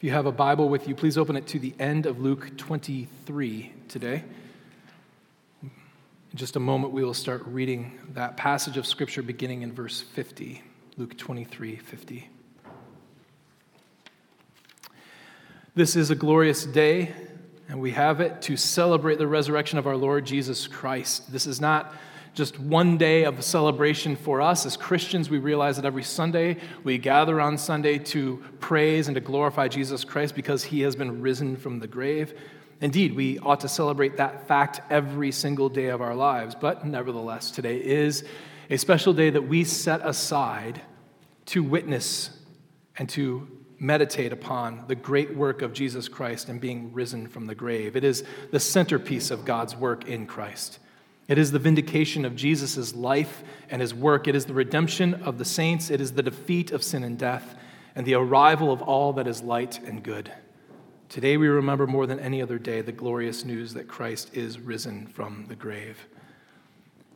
If you have a Bible with you, please open it to the end of Luke 23 today. In just a moment, we will start reading that passage of Scripture beginning in verse 50. Luke 23 50. This is a glorious day, and we have it to celebrate the resurrection of our Lord Jesus Christ. This is not just one day of celebration for us. As Christians, we realize that every Sunday we gather on Sunday to praise and to glorify Jesus Christ because he has been risen from the grave. Indeed, we ought to celebrate that fact every single day of our lives. But nevertheless, today is a special day that we set aside to witness and to meditate upon the great work of Jesus Christ and being risen from the grave. It is the centerpiece of God's work in Christ. It is the vindication of Jesus' life and his work. It is the redemption of the saints. It is the defeat of sin and death and the arrival of all that is light and good. Today we remember more than any other day the glorious news that Christ is risen from the grave.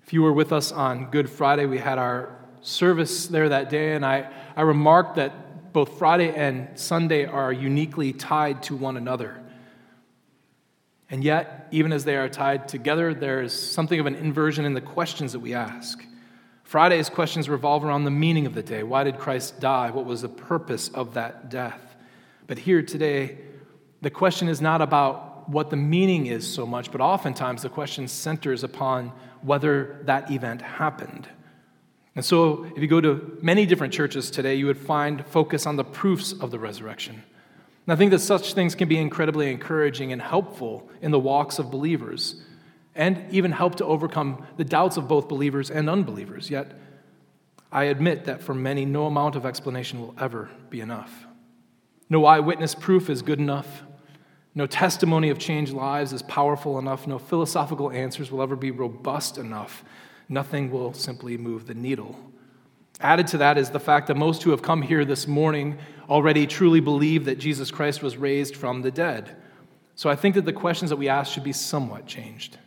If you were with us on Good Friday, we had our service there that day, and I, I remarked that both Friday and Sunday are uniquely tied to one another. And yet, even as they are tied together, there is something of an inversion in the questions that we ask. Friday's questions revolve around the meaning of the day. Why did Christ die? What was the purpose of that death? But here today, the question is not about what the meaning is so much, but oftentimes the question centers upon whether that event happened. And so, if you go to many different churches today, you would find focus on the proofs of the resurrection. And I think that such things can be incredibly encouraging and helpful in the walks of believers, and even help to overcome the doubts of both believers and unbelievers. Yet, I admit that for many, no amount of explanation will ever be enough. No eyewitness proof is good enough. No testimony of changed lives is powerful enough. No philosophical answers will ever be robust enough nothing will simply move the needle. Added to that is the fact that most who have come here this morning already truly believe that Jesus Christ was raised from the dead. So I think that the questions that we ask should be somewhat changed.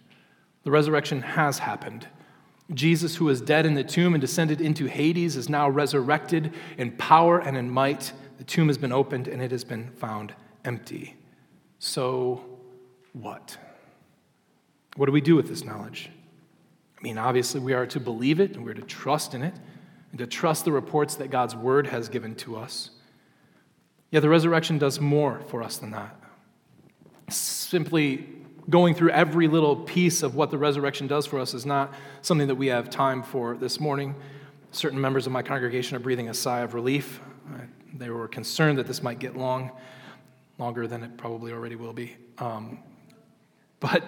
The resurrection has happened. Jesus, who was dead in the tomb and descended into Hades, is now resurrected in power and in might. The tomb has been opened and it has been found empty. So, what? What do we do with this knowledge? I mean, obviously, we are to believe it and we're to trust in it and to trust the reports that God's word has given to us. Yet the resurrection does more for us than that. Simply going through every little piece of what the resurrection does for us is not something that we have time for this morning. Certain members of my congregation are breathing a sigh of relief. They were concerned that this might get long, longer than it probably already will be. Um, but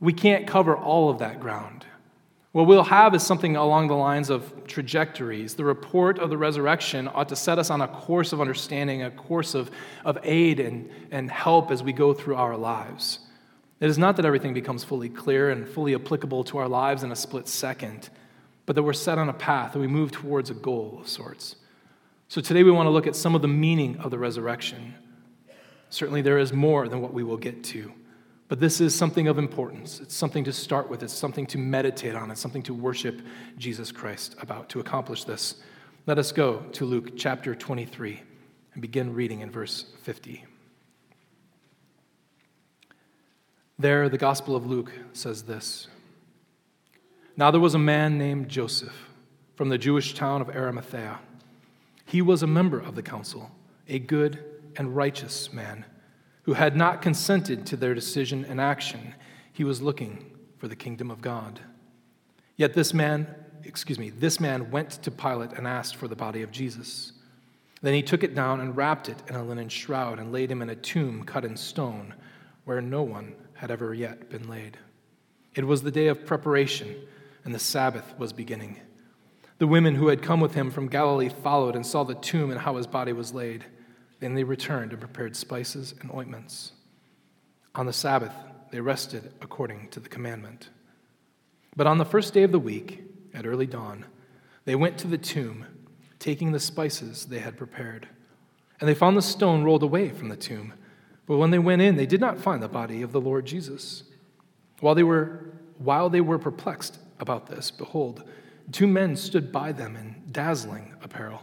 we can't cover all of that ground. What we'll have is something along the lines of trajectories. The report of the resurrection ought to set us on a course of understanding, a course of, of aid and, and help as we go through our lives. It is not that everything becomes fully clear and fully applicable to our lives in a split second, but that we're set on a path and we move towards a goal of sorts. So today we want to look at some of the meaning of the resurrection. Certainly, there is more than what we will get to. But this is something of importance. It's something to start with, it's something to meditate on, it's something to worship Jesus Christ about. To accomplish this, let us go to Luke chapter 23 and begin reading in verse 50. There, the Gospel of Luke says this Now there was a man named Joseph from the Jewish town of Arimathea. He was a member of the council, a good and righteous man who had not consented to their decision and action. He was looking for the kingdom of God. Yet this man, excuse me, this man went to Pilate and asked for the body of Jesus. Then he took it down and wrapped it in a linen shroud and laid him in a tomb cut in stone where no one had ever yet been laid. It was the day of preparation, and the Sabbath was beginning. The women who had come with him from Galilee followed and saw the tomb and how his body was laid. Then they returned and prepared spices and ointments. On the Sabbath, they rested according to the commandment. But on the first day of the week, at early dawn, they went to the tomb, taking the spices they had prepared. And they found the stone rolled away from the tomb. But when they went in, they did not find the body of the Lord Jesus. While they were, while they were perplexed about this, behold, two men stood by them in dazzling apparel.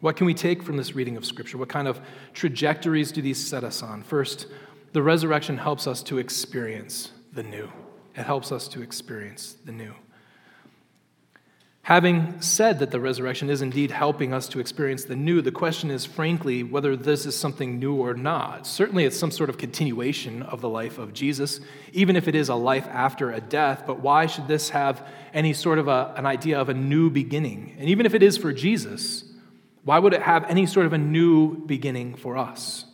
What can we take from this reading of Scripture? What kind of trajectories do these set us on? First, the resurrection helps us to experience the new. It helps us to experience the new. Having said that the resurrection is indeed helping us to experience the new, the question is, frankly, whether this is something new or not. Certainly, it's some sort of continuation of the life of Jesus, even if it is a life after a death. But why should this have any sort of a, an idea of a new beginning? And even if it is for Jesus, why would it have any sort of a new beginning for us?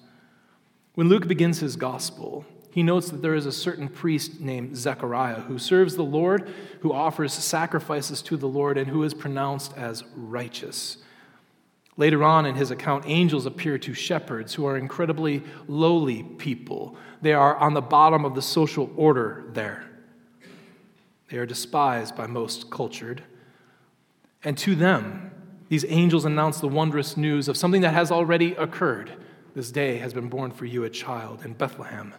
When Luke begins his gospel, he notes that there is a certain priest named Zechariah who serves the Lord, who offers sacrifices to the Lord, and who is pronounced as righteous. Later on in his account, angels appear to shepherds who are incredibly lowly people. They are on the bottom of the social order there. They are despised by most cultured. And to them, these angels announce the wondrous news of something that has already occurred. This day has been born for you a child in Bethlehem.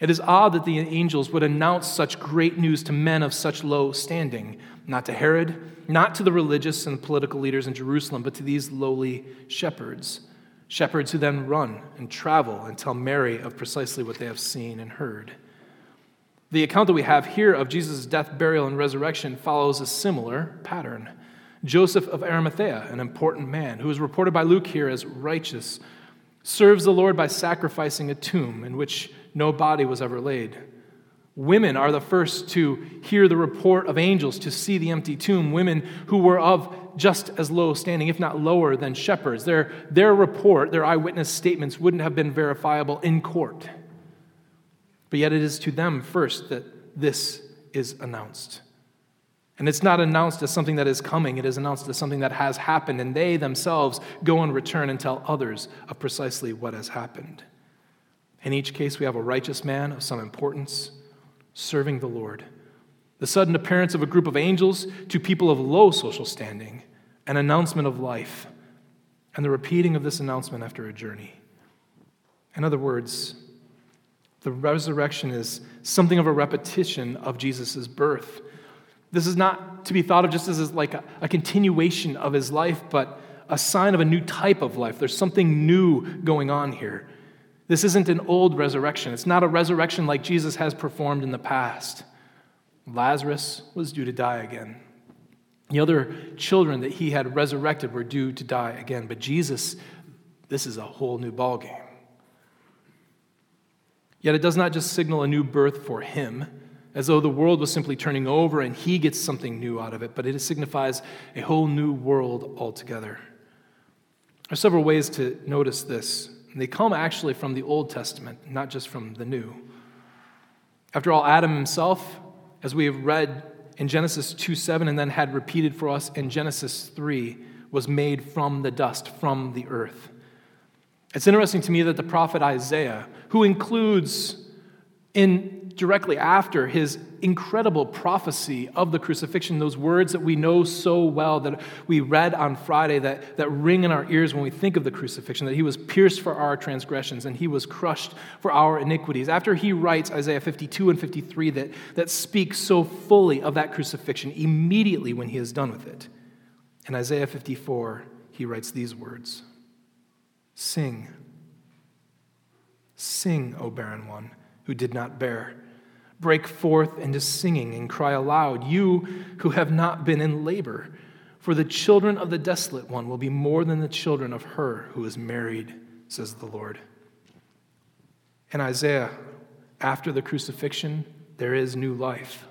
It is odd that the angels would announce such great news to men of such low standing, not to Herod, not to the religious and political leaders in Jerusalem, but to these lowly shepherds. Shepherds who then run and travel and tell Mary of precisely what they have seen and heard. The account that we have here of Jesus' death, burial, and resurrection follows a similar pattern. Joseph of Arimathea, an important man, who is reported by Luke here as righteous, serves the Lord by sacrificing a tomb in which no body was ever laid. Women are the first to hear the report of angels, to see the empty tomb. Women who were of just as low standing, if not lower, than shepherds. Their, their report, their eyewitness statements, wouldn't have been verifiable in court. But yet it is to them first that this is announced. And it's not announced as something that is coming, it is announced as something that has happened, and they themselves go and return and tell others of precisely what has happened. In each case, we have a righteous man of some importance serving the Lord. The sudden appearance of a group of angels to people of low social standing, an announcement of life, and the repeating of this announcement after a journey. In other words, the resurrection is something of a repetition of Jesus' birth. This is not to be thought of just as like a, a, continuation of his life, but a sign of a new type of life. There's something new going on here. This isn't an old resurrection. It's not a resurrection like Jesus has performed in the past. Lazarus was due to die again. The other children that he had resurrected were due to die again. But Jesus, this is a whole new ballgame. Yet it does not just signal a new birth for him as though the world was simply turning over and he gets something new out of it, but it signifies a whole new world altogether. There are several ways to notice this. They come actually from the Old Testament, not just from the New. After all, Adam himself, as we have read in Genesis 2 7 and then had repeated for us in Genesis 3, was made from the dust, from the earth. It's interesting to me that the prophet Isaiah, who includes in directly after his incredible prophecy of the crucifixion, those words that we know so well that we read on Friday that, that ring in our ears when we think of the crucifixion, that he was pierced for our transgressions and he was crushed for our iniquities. After he writes Isaiah 52 and 53 that, that speak so fully of that crucifixion, immediately when he is done with it, in Isaiah 54, he writes these words Sing. Sing, O barren one who did not bear. Break forth into singing and cry aloud, you who have not been in labor. For the children of the desolate one will be more than the children of her who is married, says the Lord. In Isaiah After the crucifixion, there is new life.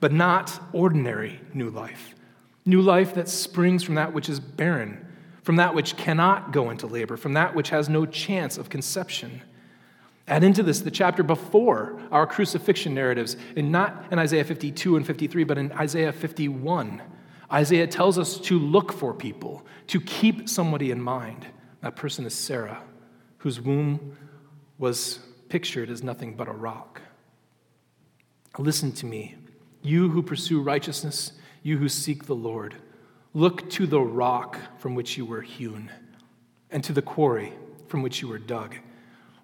But not ordinary new life. New life that springs from that which is barren, from that which cannot go into labor, from that which has no chance of conception. Add into this the chapter before our crucifixion narratives, and not in Isaiah 52 and 53, but in Isaiah 51. Isaiah tells us to look for people, to keep somebody in mind. That person is Sarah, whose womb was pictured as nothing but a rock. Listen to me, you who pursue righteousness, you who seek the Lord. Look to the rock from which you were hewn, and to the quarry from which you were dug.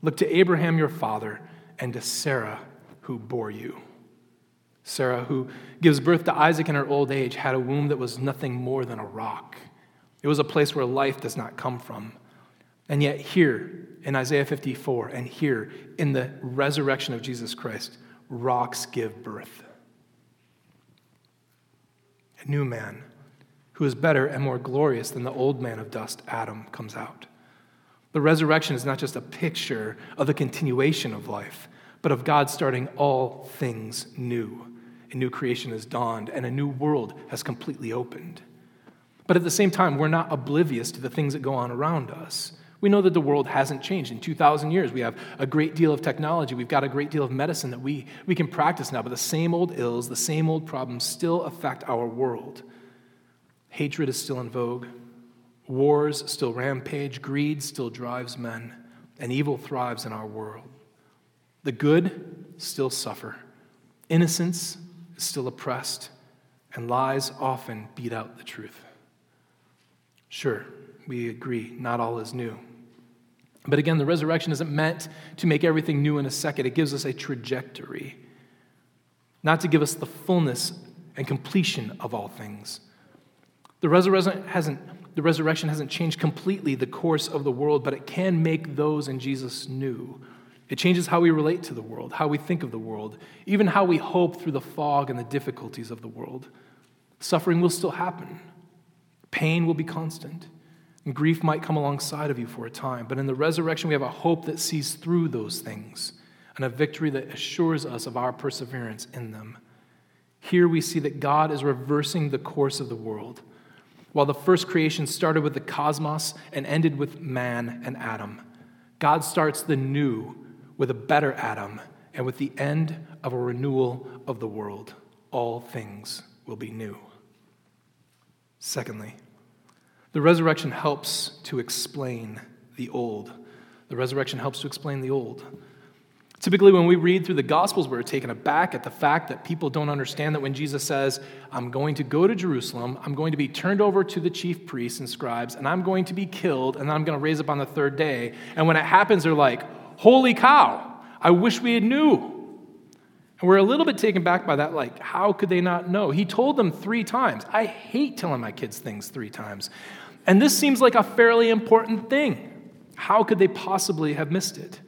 Look to Abraham your father, and to Sarah who bore you. Sarah, who gives birth to Isaac in her old age, had a womb that was nothing more than a rock. It was a place where life does not come from. And yet, here in Isaiah 54, and here in the resurrection of Jesus Christ, rocks give birth. A new man who is better and more glorious than the old man of dust, Adam, comes out. The resurrection is not just a picture of the continuation of life, but of God starting all things new. A new creation has dawned, and a new world has completely opened. But at the same time, we're not oblivious to the things that go on around us. We know that the world hasn't changed. In 2,000 years, we have a great deal of technology. We've got a great deal of medicine that we, we can practice now, but the same old ills, the same old problems still affect our world. Hatred is still in vogue, wars still rampage, greed still drives men, and evil thrives in our world. The good still suffer, innocence is still oppressed, and lies often beat out the truth. Sure, we agree, not all is new. But again, the resurrection isn't meant to make everything new in a second. It gives us a trajectory, not to give us the fullness and completion of all things. The resurrection hasn't, the resurrection hasn't changed completely the course of the world, but it can make those in Jesus new. It changes how we relate to the world, how we think of the world, even how we hope through the fog and the difficulties of the world. Suffering will still happen, pain will be constant. And grief might come alongside of you for a time, but in the resurrection, we have a hope that sees through those things and a victory that assures us of our perseverance in them. Here we see that God is reversing the course of the world. While the first creation started with the cosmos and ended with man and Adam, God starts the new with a better Adam and with the end of a renewal of the world. All things will be new. Secondly, the resurrection helps to explain the old. The resurrection helps to explain the old. Typically, when we read through the Gospels, we're taken aback at the fact that people don't understand that when Jesus says, I'm going to go to Jerusalem, I'm going to be turned over to the chief priests and scribes, and I'm going to be killed, and then I'm going to raise up on the third day. And when it happens, they're like, Holy cow, I wish we had knew. And we're a little bit taken back by that, like, how could they not know? He told them three times. I hate telling my kids things three times. And this seems like a fairly important thing. How could they possibly have missed it?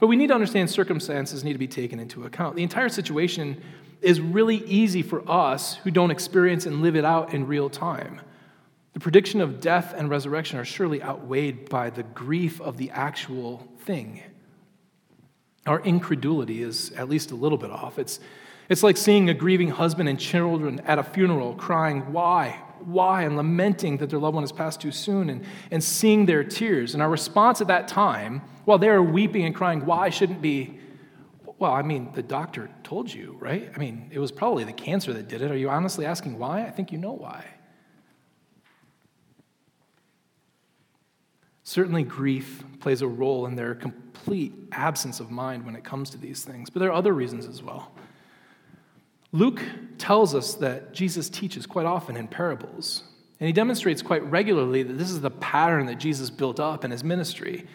But we need to understand circumstances need to be taken into account. The entire situation is really easy for us who don't experience and live it out in real time. The prediction of death and resurrection are surely outweighed by the grief of the actual thing. Our incredulity is at least a little bit off. It's, it's like seeing a grieving husband and children at a funeral crying, Why? Why and lamenting that their loved one has passed too soon and, and seeing their tears. And our response at that time, while they are weeping and crying, why shouldn't be, well, I mean, the doctor told you, right? I mean, it was probably the cancer that did it. Are you honestly asking why? I think you know why. Certainly, grief plays a role in their complete absence of mind when it comes to these things, but there are other reasons as well. Luke tells us that Jesus teaches quite often in parables, and he demonstrates quite regularly that this is the pattern that Jesus built up in his ministry.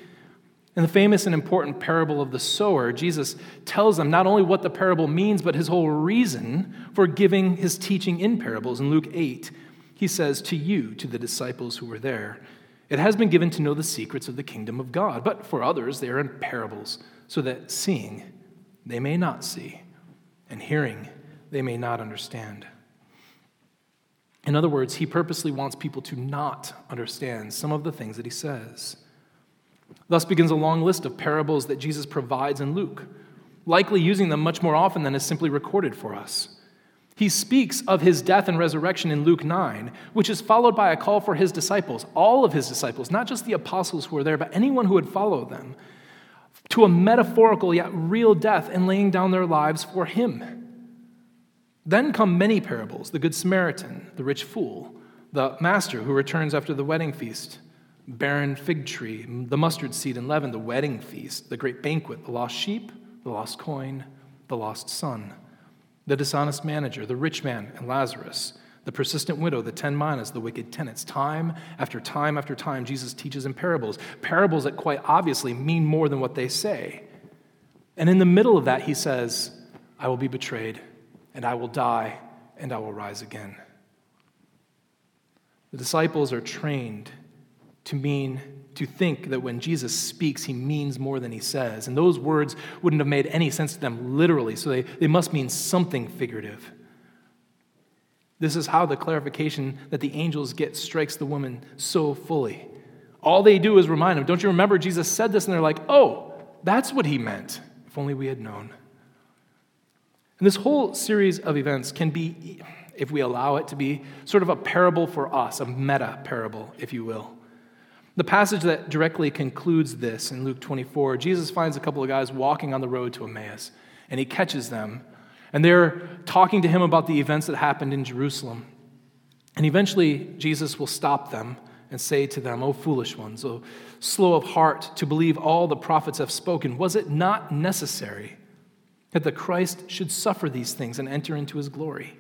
In the famous and important parable of the sower, Jesus tells them not only what the parable means, but his whole reason for giving his teaching in parables. In Luke 8, he says, To you, to the disciples who were there, it has been given to know the secrets of the kingdom of God, but for others they are in parables, so that seeing they may not see, and hearing they may not understand. In other words, he purposely wants people to not understand some of the things that he says. Thus begins a long list of parables that Jesus provides in Luke. likely using them much more often than is simply recorded for us. He speaks of his death and resurrection in Luke 9, which is followed by a call for his disciples, all of his disciples, not just the apostles who were there, but anyone who would follow them, to a metaphorical yet real death and laying down their lives for him. Then come many parables the Good Samaritan, the rich fool, the master who returns after the wedding feast, barren fig tree, the mustard seed and leaven, the wedding feast, the great banquet, the lost sheep, the lost coin, the lost son the dishonest manager, the rich man, and Lazarus, the persistent widow, the ten minas, the wicked tenants. Time after time after time, Jesus teaches in parables, parables that quite obviously mean more than what they say. And in the middle of that, he says, I will be betrayed, and I will die, and I will rise again. The disciples are trained to mean to think that when Jesus speaks, he means more than he says. And those words wouldn't have made any sense to them literally, so they, they must mean something figurative. This is how the clarification that the angels get strikes the woman so fully. All they do is remind them, Don't you remember Jesus said this? And they're like, Oh, that's what he meant. If only we had known. And this whole series of events can be, if we allow it to be, sort of a parable for us, a meta parable, if you will. The passage that directly concludes this in Luke 24, Jesus finds a couple of guys walking on the road to Emmaus, and he catches them, and they're talking to him about the events that happened in Jerusalem. And eventually, Jesus will stop them and say to them, O foolish ones, O slow of heart to believe all the prophets have spoken, was it not necessary that the Christ should suffer these things and enter into his glory?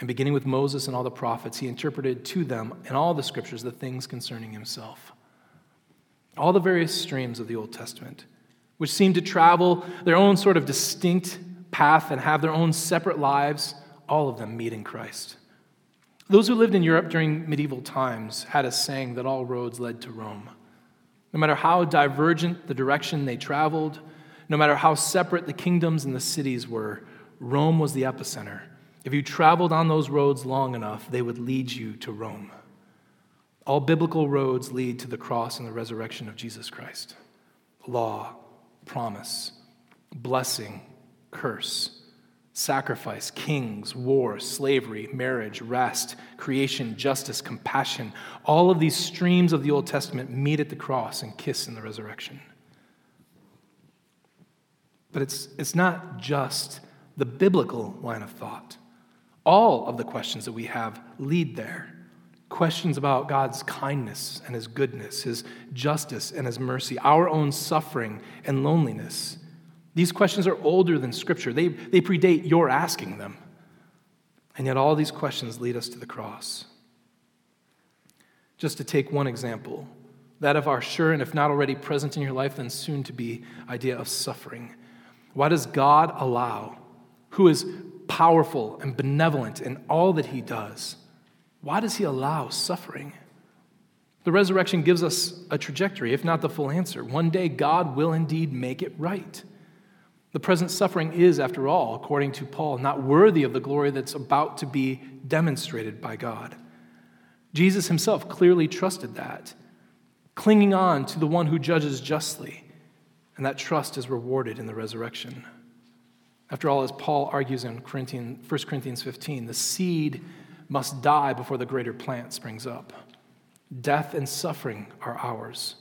And beginning with Moses and all the prophets, he interpreted to them in all the scriptures the things concerning himself all the various streams of the Old Testament, which seem to travel their own sort of distinct path and have their own separate lives, all of them meet in Christ. Those who lived in Europe during medieval times had a saying that all roads led to Rome. No matter how divergent the direction they traveled, no matter how separate the kingdoms and the cities were, Rome was the epicenter. If you traveled on those roads long enough, they would lead you to Rome. All biblical roads lead to the cross and the resurrection of Jesus Christ. Law, promise, blessing, curse, sacrifice, kings, war, slavery, marriage, rest, creation, justice, compassion. All of these streams of the Old Testament meet at the cross and kiss in the resurrection. But it's, it's not just the biblical line of thought. All of the questions that we have lead there questions about God's kindness and His goodness, His justice and His mercy, our own suffering and loneliness. These questions are older than Scripture, they, they predate your asking them. And yet, all these questions lead us to the cross. Just to take one example, that of our sure and if not already present in your life, then soon to be idea of suffering. Why does God allow, who is powerful and benevolent in all that He does, why does he allow suffering? The resurrection gives us a trajectory, if not the full answer. One day, God will indeed make it right. The present suffering is, after all, according to Paul, not worthy of the glory that's about to be demonstrated by God. Jesus himself clearly trusted that, clinging on to the one who judges justly, and that trust is rewarded in the resurrection. After all, as Paul argues in 1 Corinthians 15, the seed must die before the greater plant springs up. Death and suffering are ours,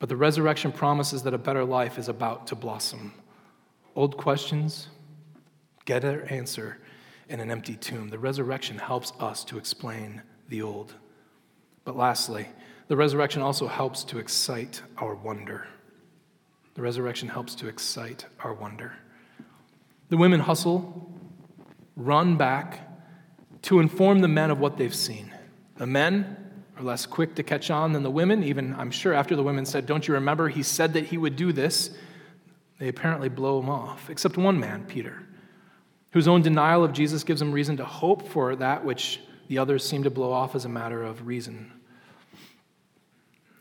but the resurrection promises that a better life is about to blossom. Old questions get their answer in an empty tomb. The resurrection helps us to explain the old. But lastly, the resurrection also helps to excite our wonder. The resurrection helps to excite our wonder. The women hustle, run back, to inform the men of what they've seen. The men are less quick to catch on than the women. Even, I'm sure, after the women said, Don't you remember? He said that he would do this. They apparently blow him off, except one man, Peter, whose own denial of Jesus gives him reason to hope for that which the others seem to blow off as a matter of reason.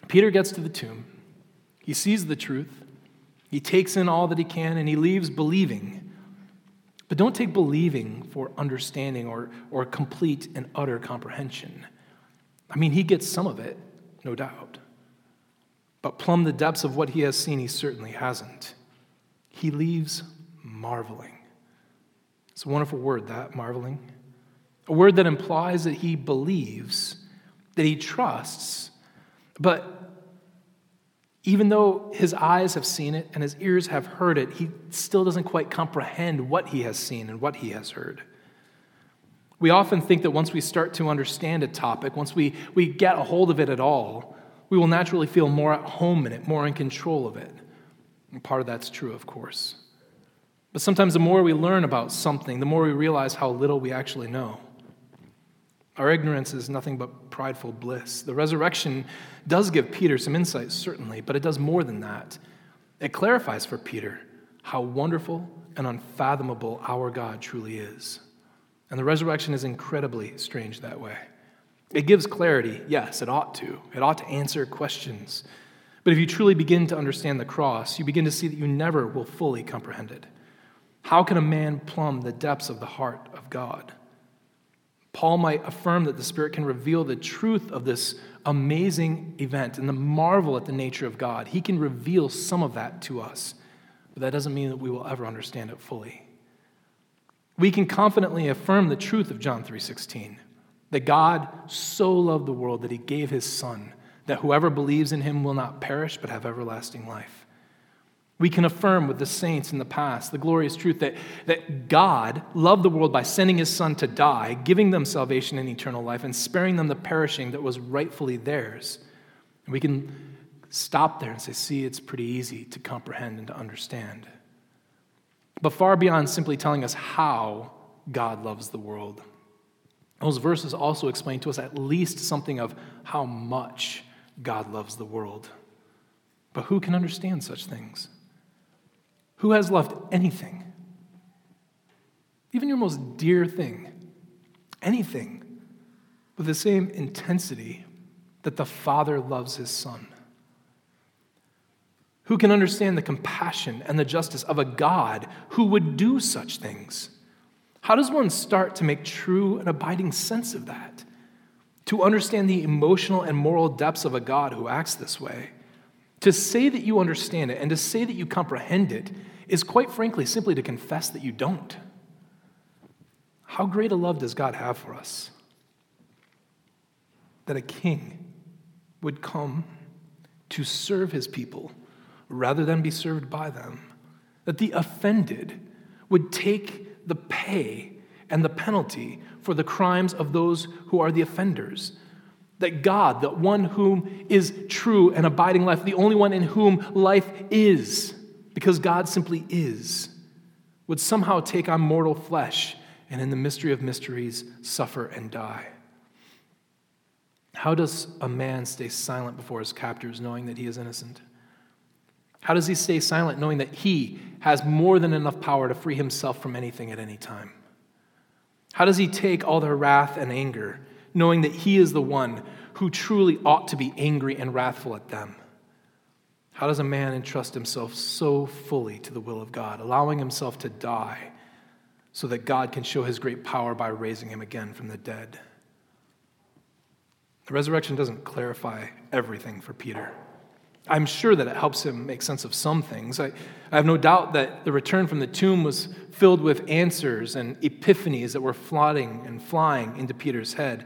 Peter gets to the tomb. He sees the truth. He takes in all that he can, and he leaves believing but don't take believing for understanding or, or complete and utter comprehension. I mean, he gets some of it, no doubt. But plumb the depths of what he has seen, he certainly hasn't. He leaves marveling. It's a wonderful word, that marveling. A word that implies that he believes, that he trusts, but even though his eyes have seen it and his ears have heard it, he still doesn't quite comprehend what he has seen and what he has heard. We often think that once we start to understand a topic, once we, we get a hold of it at all, we will naturally feel more at home in it, more in control of it. And part of that's true, of course. But sometimes the more we learn about something, the more we realize how little we actually know. Our ignorance is nothing but prideful bliss. The resurrection does give Peter some insight, certainly, but it does more than that. It clarifies for Peter how wonderful and unfathomable our God truly is. And the resurrection is incredibly strange that way. It gives clarity, yes, it ought to. It ought to answer questions. But if you truly begin to understand the cross, you begin to see that you never will fully comprehend it. How can a man plumb the depths of the heart of God? Paul might affirm that the Spirit can reveal the truth of this amazing event and the marvel at the nature of God. He can reveal some of that to us, but that doesn't mean that we will ever understand it fully. We can confidently affirm the truth of John 3:16, that God so loved the world that he gave his son, that whoever believes in him will not perish but have everlasting life. We can affirm with the saints in the past the glorious truth that, that God loved the world by sending his Son to die, giving them salvation and eternal life, and sparing them the perishing that was rightfully theirs. And we can stop there and say, see, it's pretty easy to comprehend and to understand. But far beyond simply telling us how God loves the world, those verses also explain to us at least something of how much God loves the world. But who can understand such things? Who has loved anything? Even your most dear thing, anything, with the same intensity that the Father loves his Son? Who can understand the compassion and the justice of a God who would do such things? How does one start to make true and abiding sense of that? To understand the emotional and moral depths of a God who acts this way? To say that you understand it and to say that you comprehend it is quite frankly simply to confess that you don't. How great a love does God have for us? That a king would come to serve his people rather than be served by them. That the offended would take the pay and the penalty for the crimes of those who are the offenders. That God, the one whom is true and abiding life, the only one in whom life is, because God simply is, would somehow take on mortal flesh and in the mystery of mysteries suffer and die. How does a man stay silent before his captors knowing that he is innocent? How does he stay silent knowing that he has more than enough power to free himself from anything at any time? How does he take all their wrath and anger, knowing that he is the one who truly ought to be angry and wrathful at them? How does a man entrust himself so fully to the will of God, allowing himself to die so that God can show his great power by raising him again from the dead? The resurrection doesn't clarify everything for Peter. I'm sure that it helps him make sense of some things. I, I, have no doubt that the return from the tomb was filled with answers and epiphanies that were floating and flying into Peter's head.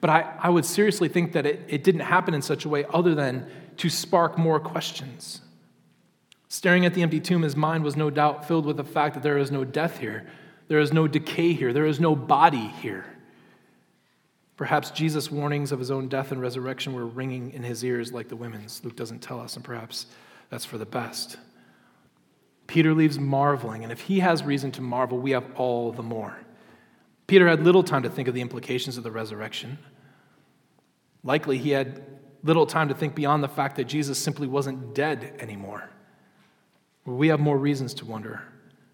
But I, I would seriously think that it, it didn't happen in such a way other than to spark more questions. Staring at the empty tomb, his mind was no doubt filled with the fact that there is no death here, there is no decay here, there is no body here. Perhaps Jesus' warnings of his own death and resurrection were ringing in his ears like the women's. Luke doesn't tell us, and perhaps that's for the best. Peter leaves marveling, and if he has reason to marvel, we have all the more. Peter had little time to think of the implications of the resurrection. Likely, he had little time to think beyond the fact that Jesus simply wasn't dead anymore. We have more reasons to wonder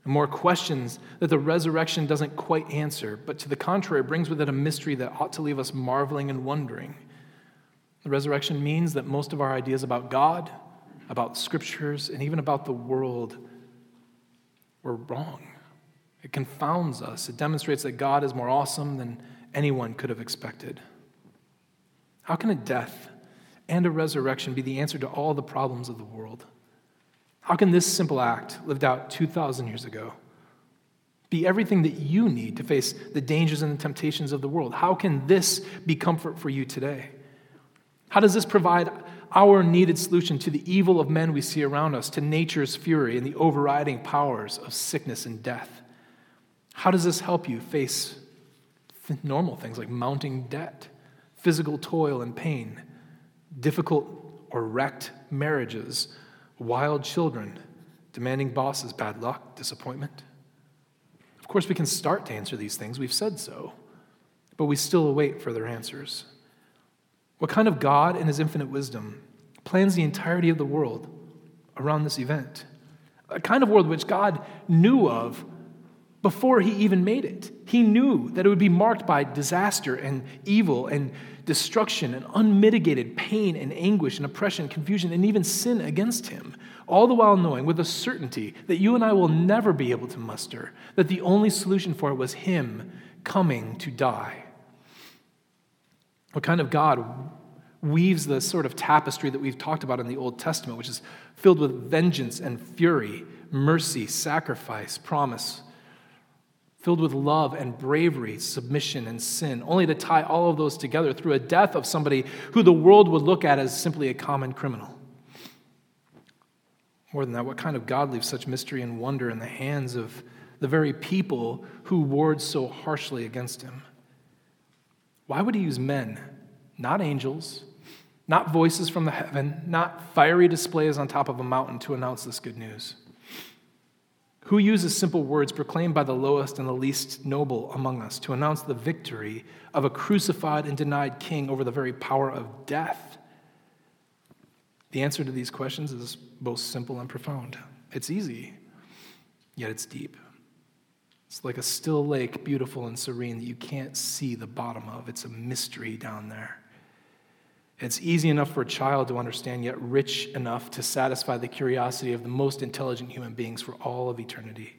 and more questions that the resurrection doesn't quite answer, but to the contrary, brings with it a mystery that ought to leave us marveling and wondering. The resurrection means that most of our ideas about God, about scriptures, and even about the world were wrong. It confounds us. It demonstrates that God is more awesome than anyone could have expected. How can a death and a resurrection be the answer to all the problems of the world? How can this simple act, lived out 2,000 years ago, be everything that you need to face the dangers and the temptations of the world? How can this be comfort for you today? How does this provide our needed solution to the evil of men we see around us, to nature's fury and the overriding powers of sickness and death? How does this help you face normal things like mounting debt, physical toil and pain, difficult or wrecked marriages, wild children, demanding bosses, bad luck, disappointment? Of course, we can start to answer these things. We've said so. But we still await further answers. What kind of God, in his infinite wisdom, plans the entirety of the world around this event? A kind of world which God knew of before he even made it. He knew that it would be marked by disaster and evil and destruction and unmitigated pain and anguish and oppression, confusion, and even sin against him. All the while knowing with a certainty that you and I will never be able to muster, that the only solution for it was him coming to die. What kind of God weaves the sort of tapestry that we've talked about in the Old Testament, which is filled with vengeance and fury, mercy, sacrifice, promise, filled with love and bravery, submission and sin, only to tie all of those together through a death of somebody who the world would look at as simply a common criminal. More than that, what kind of God leaves such mystery and wonder in the hands of the very people who warred so harshly against him? Why would he use men, not angels, not voices from the heaven, not fiery displays on top of a mountain to announce this good news? Who uses simple words proclaimed by the lowest and the least noble among us to announce the victory of a crucified and denied king over the very power of death? The answer to these questions is both simple and profound. It's easy, yet it's deep. It's like a still lake, beautiful and serene, that you can't see the bottom of. It's a mystery down there. It's easy enough for a child to understand, yet rich enough to satisfy the curiosity of the most intelligent human beings for all of eternity.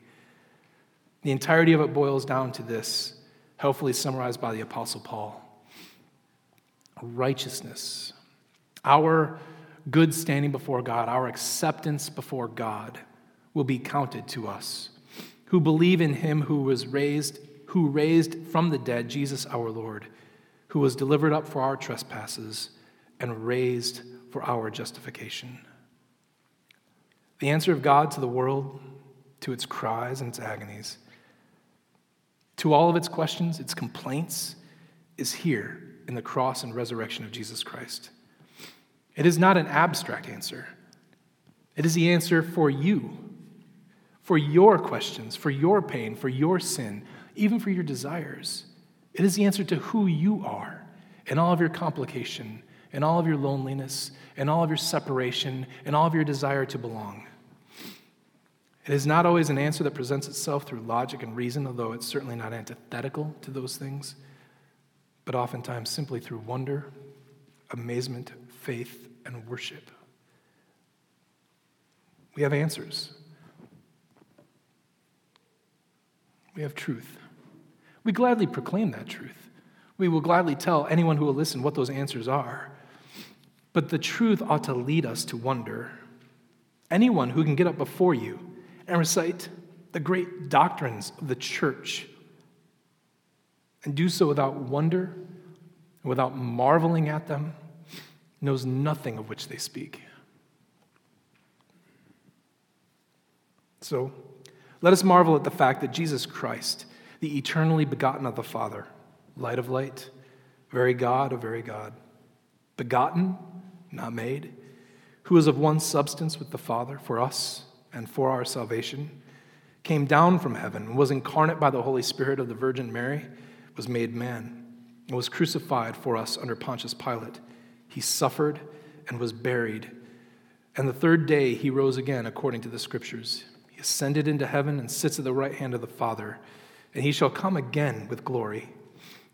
The entirety of it boils down to this, helpfully summarized by the Apostle Paul righteousness. Our good standing before God, our acceptance before God will be counted to us who believe in him who was raised who raised from the dead Jesus our Lord who was delivered up for our trespasses and raised for our justification. The answer of God to the world, to its cries and its agonies, to all of its questions, its complaints, is here in the cross and resurrection of Jesus Christ. It is not an abstract answer, it is the answer for you, for your questions, for your pain, for your sin, even for your desires. It is the answer to who you are and all of your complication and all of your loneliness, and all of your separation, and all of your desire to belong. It is not always an answer that presents itself through logic and reason, although it's certainly not antithetical to those things, but oftentimes simply through wonder, amazement, faith, and worship. We have answers. We have truth. We gladly proclaim that truth. We will gladly tell anyone who will listen what those answers are. But the truth ought to lead us to wonder. Anyone who can get up before you and recite the great doctrines of the church and do so without wonder without marveling at them knows nothing of which they speak. So, let us marvel at the fact that Jesus Christ, the eternally begotten of the Father, light of light, very God of very God, begotten not made, who is of one substance with the Father for us and for our salvation, came down from heaven, was incarnate by the Holy Spirit of the Virgin Mary, was made man, and was crucified for us under Pontius Pilate. He suffered and was buried. And the third day he rose again according to the Scriptures. He ascended into heaven and sits at the right hand of the Father. And he shall come again with glory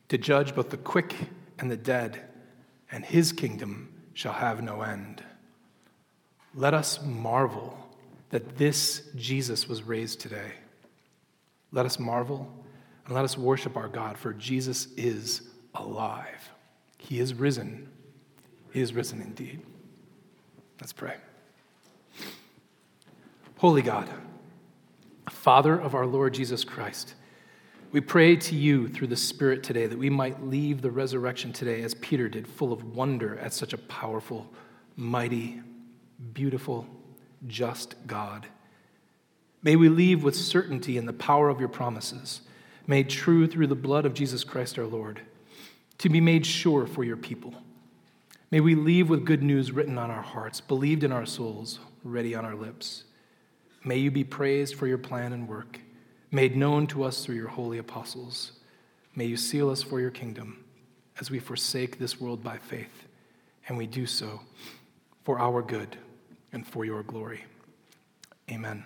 to judge both the quick and the dead, and his kingdom shall have no end. Let us marvel that this Jesus was raised today. Let us marvel and let us worship our God, for Jesus is alive. He is risen. He is risen indeed. Let's pray. Holy God, Father of our Lord Jesus Christ, we pray to you through the Spirit today that we might leave the resurrection today as Peter did, full of wonder at such a powerful, mighty, beautiful, just God. May we leave with certainty in the power of your promises, made true through the blood of Jesus Christ our Lord, to be made sure for your people. May we leave with good news written on our hearts, believed in our souls, ready on our lips. May you be praised for your plan and work, made known to us through your holy apostles. May you seal us for your kingdom as we forsake this world by faith, and we do so for our good and for your glory. Amen.